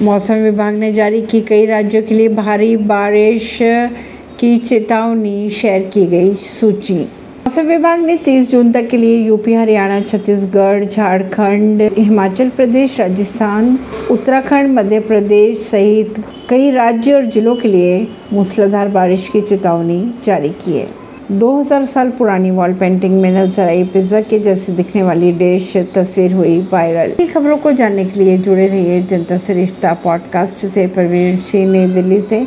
मौसम विभाग ने जारी की कई राज्यों के लिए भारी बारिश की चेतावनी शेयर की गई सूची। मौसम विभाग ने 30 जून तक के लिए यूपी, हरियाणा, छत्तीसगढ़, झारखंड, हिमाचल प्रदेश, राजस्थान, उत्तराखंड, मध्य प्रदेश सहित कई राज्य और जिलों के लिए मूसलाधार बारिश की चेतावनी जारी की है। 2000 साल पुरानी वॉल पेंटिंग में नज़र आई पिज्जा के जैसे दिखने वाली डिश, तस्वीर हुई वायरल। इन खबरों को जानने के लिए जुड़े रहिए जनता से रिश्ता पॉडकास्ट से। प्रवीण सिंह, नई दिल्ली से।